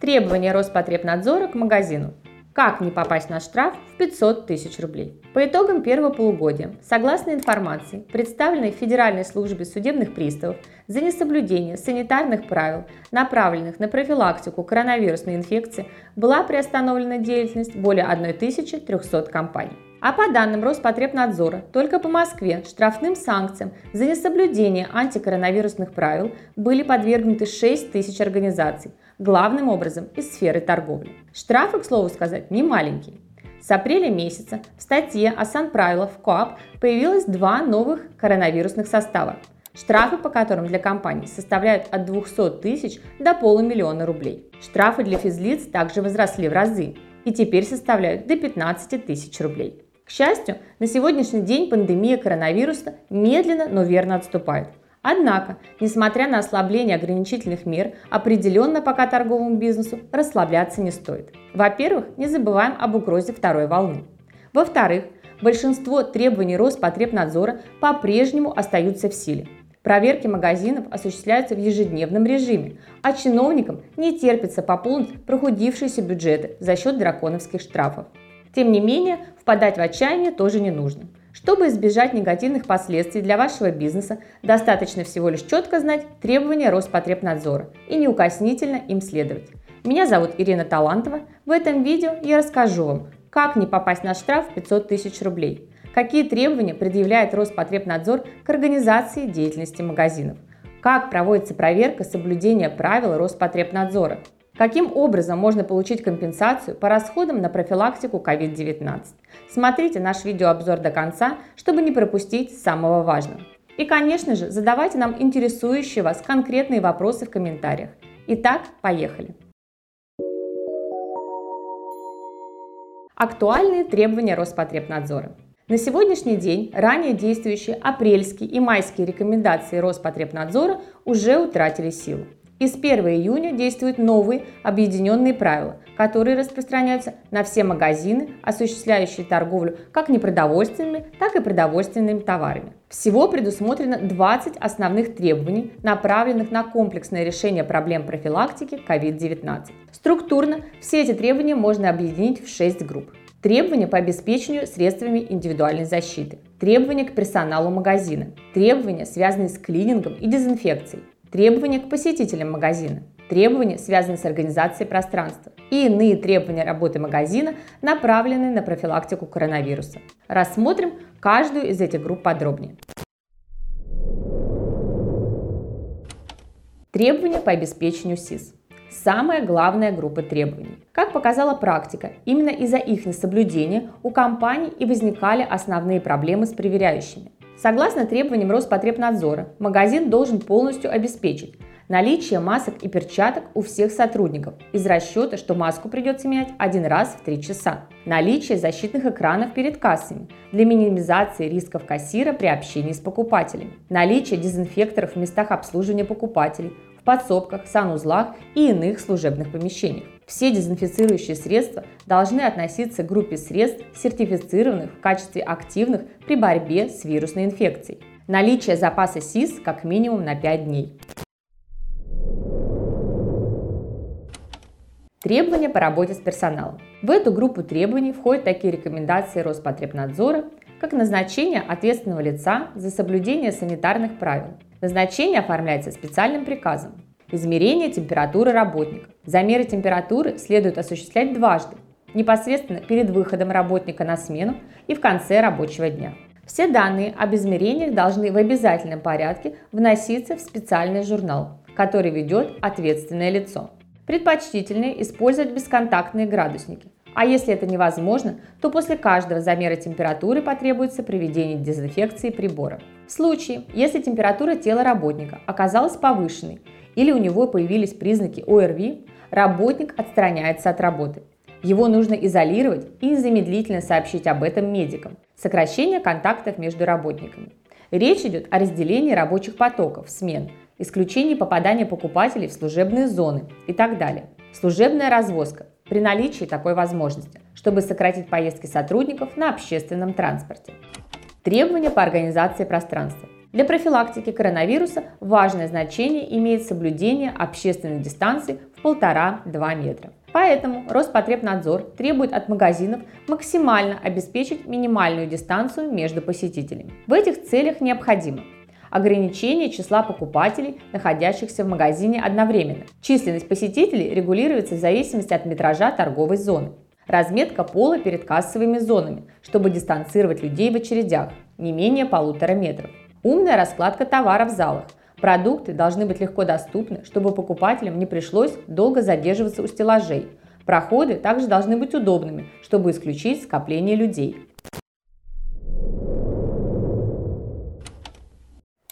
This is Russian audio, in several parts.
Требования Роспотребнадзора к магазину. Как не попасть на штраф в 500 тысяч рублей? По итогам первого полугодия, согласно информации, представленной Федеральной службе судебных приставов, за несоблюдение санитарных правил, направленных на профилактику коронавирусной инфекции, была приостановлена деятельность более 1300 компаний. А по данным Роспотребнадзора, только по Москве штрафным санкциям за несоблюдение антикоронавирусных правил были подвергнуты 6 тысяч организаций, главным образом из сферы торговли. Штрафы, к слову сказать, не маленькие. С апреля месяца в статье о санправилах в КОАП появилось два новых коронавирусных состава, штрафы по которым для компаний составляют от 200 тысяч до полумиллиона рублей. Штрафы для физлиц также возросли в разы и теперь составляют до 15 тысяч рублей. К счастью, на сегодняшний день пандемия коронавируса медленно, но верно отступает. Однако, несмотря на ослабление ограничительных мер, определенно пока торговому бизнесу расслабляться не стоит. Во-первых, не забываем об угрозе второй волны. Во-вторых, большинство требований Роспотребнадзора по-прежнему остаются в силе. Проверки магазинов осуществляются в ежедневном режиме, а чиновникам не терпится пополнить прохудившиеся бюджеты за счет драконовских штрафов. Тем не менее, впадать в отчаяние тоже не нужно – чтобы избежать негативных последствий для вашего бизнеса, достаточно всего лишь четко знать требования Роспотребнадзора и неукоснительно им следовать. Меня зовут Ирина Талантова. В этом видео я расскажу вам, как не попасть на штраф 500 тысяч рублей, какие требования предъявляет Роспотребнадзор к организации деятельности магазинов, как проводится проверка соблюдения правил Роспотребнадзора, Каким образом можно получить компенсацию по расходам на профилактику COVID-19? Смотрите наш видеообзор до конца, чтобы не пропустить самого важного. И, конечно же, задавайте нам интересующие вас конкретные вопросы в комментариях. Итак, поехали! Актуальные требования Роспотребнадзора. На сегодняшний день ранее действующие апрельские и майские рекомендации Роспотребнадзора уже утратили силу. И с 1 июня действуют новые объединенные правила, которые распространяются на все магазины, осуществляющие торговлю как непродовольственными, так и продовольственными товарами. Всего предусмотрено 20 основных требований, направленных на комплексное решение проблем профилактики COVID-19. Структурно все эти требования можно объединить в 6 групп. Требования по обеспечению средствами индивидуальной защиты. Требования к персоналу магазина. Требования, связанные с клинингом и дезинфекцией требования к посетителям магазина, требования, связанные с организацией пространства и иные требования работы магазина, направленные на профилактику коронавируса. Рассмотрим каждую из этих групп подробнее. Требования по обеспечению СИС. Самая главная группа требований. Как показала практика, именно из-за их несоблюдения у компаний и возникали основные проблемы с проверяющими. Согласно требованиям Роспотребнадзора, магазин должен полностью обеспечить наличие масок и перчаток у всех сотрудников из расчета, что маску придется менять один раз в 3 часа. Наличие защитных экранов перед кассами для минимизации рисков кассира при общении с покупателями. Наличие дезинфекторов в местах обслуживания покупателей, в подсобках, санузлах и иных служебных помещениях. Все дезинфицирующие средства должны относиться к группе средств, сертифицированных в качестве активных при борьбе с вирусной инфекцией. Наличие запаса СИС как минимум на 5 дней. Требования по работе с персоналом. В эту группу требований входят такие рекомендации Роспотребнадзора, как назначение ответственного лица за соблюдение санитарных правил. Назначение оформляется специальным приказом. Измерение температуры работника. Замеры температуры следует осуществлять дважды, непосредственно перед выходом работника на смену и в конце рабочего дня. Все данные об измерениях должны в обязательном порядке вноситься в специальный журнал, который ведет ответственное лицо. Предпочтительнее использовать бесконтактные градусники – а если это невозможно, то после каждого замера температуры потребуется проведение дезинфекции прибора. В случае, если температура тела работника оказалась повышенной или у него появились признаки ОРВИ, работник отстраняется от работы. Его нужно изолировать и незамедлительно сообщить об этом медикам. Сокращение контактов между работниками. Речь идет о разделении рабочих потоков, смен, исключении попадания покупателей в служебные зоны и так далее. Служебная развозка при наличии такой возможности, чтобы сократить поездки сотрудников на общественном транспорте. Требования по организации пространства. Для профилактики коронавируса важное значение имеет соблюдение общественной дистанции в 1,5-2 метра. Поэтому Роспотребнадзор требует от магазинов максимально обеспечить минимальную дистанцию между посетителями. В этих целях необходимо ограничение числа покупателей, находящихся в магазине одновременно. Численность посетителей регулируется в зависимости от метража торговой зоны. Разметка пола перед кассовыми зонами, чтобы дистанцировать людей в очередях, не менее полутора метров. Умная раскладка товаров в залах. Продукты должны быть легко доступны, чтобы покупателям не пришлось долго задерживаться у стеллажей. Проходы также должны быть удобными, чтобы исключить скопление людей.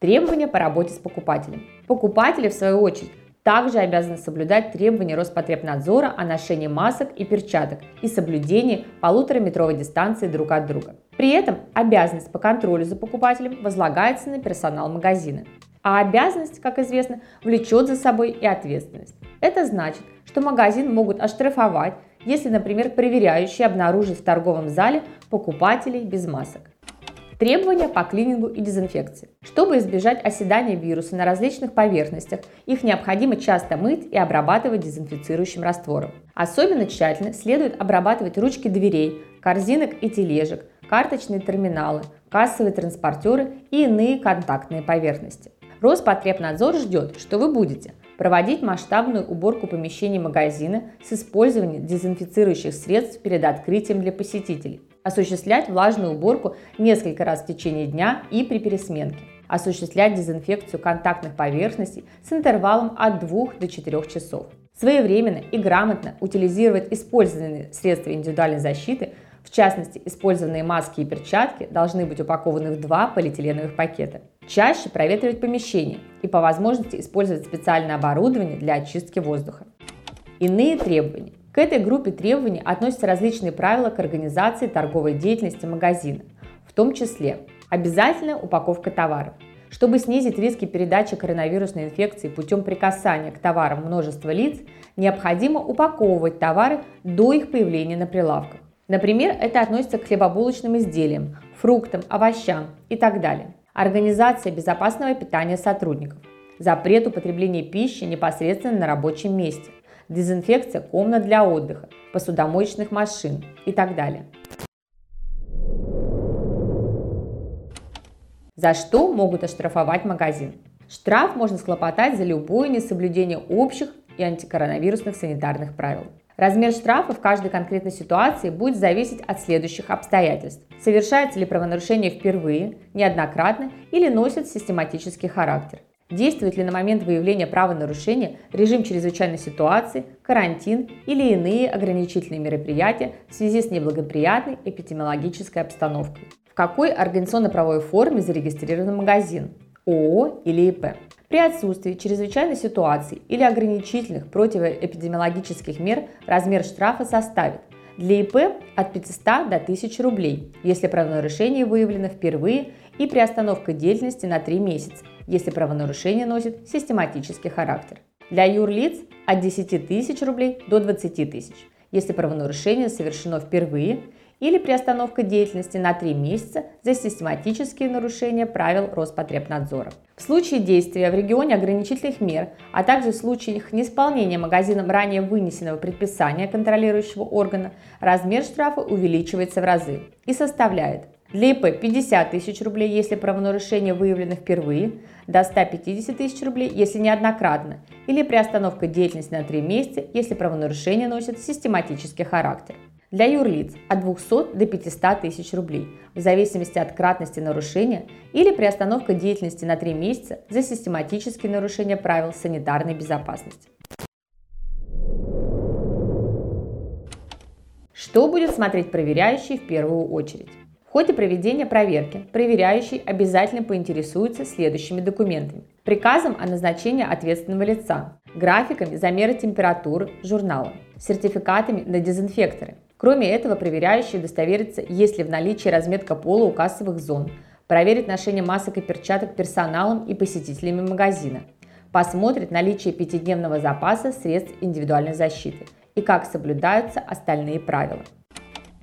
Требования по работе с покупателем. Покупатели, в свою очередь, также обязаны соблюдать требования Роспотребнадзора о ношении масок и перчаток и соблюдении полутораметровой дистанции друг от друга. При этом обязанность по контролю за покупателем возлагается на персонал магазина. А обязанность, как известно, влечет за собой и ответственность. Это значит, что магазин могут оштрафовать, если, например, проверяющие обнаружат в торговом зале покупателей без масок. Требования по клинингу и дезинфекции. Чтобы избежать оседания вируса на различных поверхностях, их необходимо часто мыть и обрабатывать дезинфицирующим раствором. Особенно тщательно следует обрабатывать ручки дверей, корзинок и тележек, карточные терминалы, кассовые транспортеры и иные контактные поверхности. Роспотребнадзор ждет, что вы будете проводить масштабную уборку помещений магазина с использованием дезинфицирующих средств перед открытием для посетителей, осуществлять влажную уборку несколько раз в течение дня и при пересменке, осуществлять дезинфекцию контактных поверхностей с интервалом от 2 до 4 часов, своевременно и грамотно утилизировать использованные средства индивидуальной защиты, в частности, использованные маски и перчатки должны быть упакованы в два полиэтиленовых пакета. Чаще проветривать помещение и по возможности использовать специальное оборудование для очистки воздуха. Иные требования. К этой группе требований относятся различные правила к организации торговой деятельности магазина, в том числе обязательная упаковка товаров. Чтобы снизить риски передачи коронавирусной инфекции путем прикасания к товарам множества лиц, необходимо упаковывать товары до их появления на прилавках. Например, это относится к хлебобулочным изделиям, фруктам, овощам и так далее. Организация безопасного питания сотрудников. Запрет употребления пищи непосредственно на рабочем месте – дезинфекция комнат для отдыха, посудомоечных машин и так далее. За что могут оштрафовать магазин? Штраф можно схлопотать за любое несоблюдение общих и антикоронавирусных санитарных правил. Размер штрафа в каждой конкретной ситуации будет зависеть от следующих обстоятельств. Совершается ли правонарушение впервые, неоднократно или носит систематический характер. Действует ли на момент выявления правонарушения режим чрезвычайной ситуации, карантин или иные ограничительные мероприятия в связи с неблагоприятной эпидемиологической обстановкой? В какой организационно-правовой форме зарегистрирован магазин? ООО или ИП? При отсутствии чрезвычайной ситуации или ограничительных противоэпидемиологических мер размер штрафа составит для ИП от 500 до 1000 рублей, если правонарушение выявлено впервые и приостановка деятельности на 3 месяца, если правонарушение носит систематический характер. Для юрлиц от 10 тысяч рублей до 20 тысяч, если правонарушение совершено впервые или приостановка деятельности на 3 месяца за систематические нарушения правил Роспотребнадзора. В случае действия в регионе ограничительных мер, а также в случаях неисполнения магазином ранее вынесенного предписания контролирующего органа, размер штрафа увеличивается в разы и составляет для ИП 50 тысяч рублей, если правонарушение выявлено впервые, до 150 тысяч рублей, если неоднократно, или приостановка деятельности на 3 месяца, если правонарушение носит систематический характер. Для юрлиц от 200 до 500 тысяч рублей, в зависимости от кратности нарушения или приостановка деятельности на 3 месяца за систематические нарушения правил санитарной безопасности. Что будет смотреть проверяющий в первую очередь? В ходе проведения проверки проверяющий обязательно поинтересуется следующими документами. Приказом о назначении ответственного лица, графиками замера температуры журнала, сертификатами на дезинфекторы. Кроме этого, проверяющий удостоверится, есть ли в наличии разметка пола у кассовых зон, проверит ношение масок и перчаток персоналом и посетителями магазина, посмотрит наличие пятидневного запаса средств индивидуальной защиты и как соблюдаются остальные правила.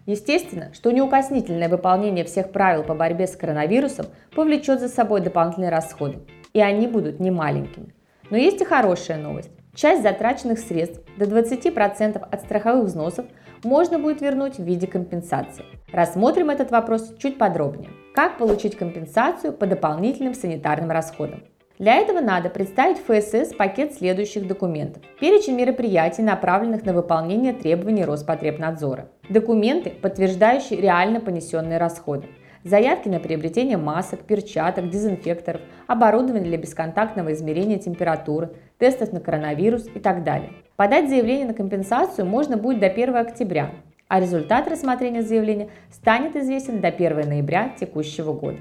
Естественно, что неукоснительное выполнение всех правил по борьбе с коронавирусом повлечет за собой дополнительные расходы, и они будут немаленькими. Но есть и хорошая новость. Часть затраченных средств до 20% от страховых взносов можно будет вернуть в виде компенсации. Рассмотрим этот вопрос чуть подробнее. Как получить компенсацию по дополнительным санитарным расходам? Для этого надо представить ФСС пакет следующих документов. Перечень мероприятий, направленных на выполнение требований Роспотребнадзора. Документы, подтверждающие реально понесенные расходы. Заявки на приобретение масок, перчаток, дезинфекторов, оборудования для бесконтактного измерения температуры, тестов на коронавирус и так далее. Подать заявление на компенсацию можно будет до 1 октября, а результат рассмотрения заявления станет известен до 1 ноября текущего года.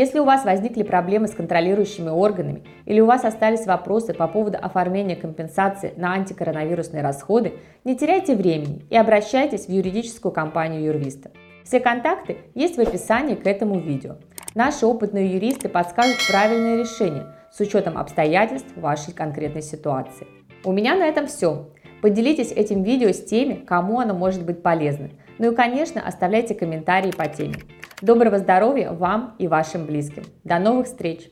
Если у вас возникли проблемы с контролирующими органами или у вас остались вопросы по поводу оформления компенсации на антикоронавирусные расходы, не теряйте времени и обращайтесь в юридическую компанию Юрвиста. Все контакты есть в описании к этому видео. Наши опытные юристы подскажут правильное решение с учетом обстоятельств вашей конкретной ситуации. У меня на этом все. Поделитесь этим видео с теми, кому оно может быть полезно. Ну и, конечно, оставляйте комментарии по теме. Доброго здоровья вам и вашим близким. До новых встреч!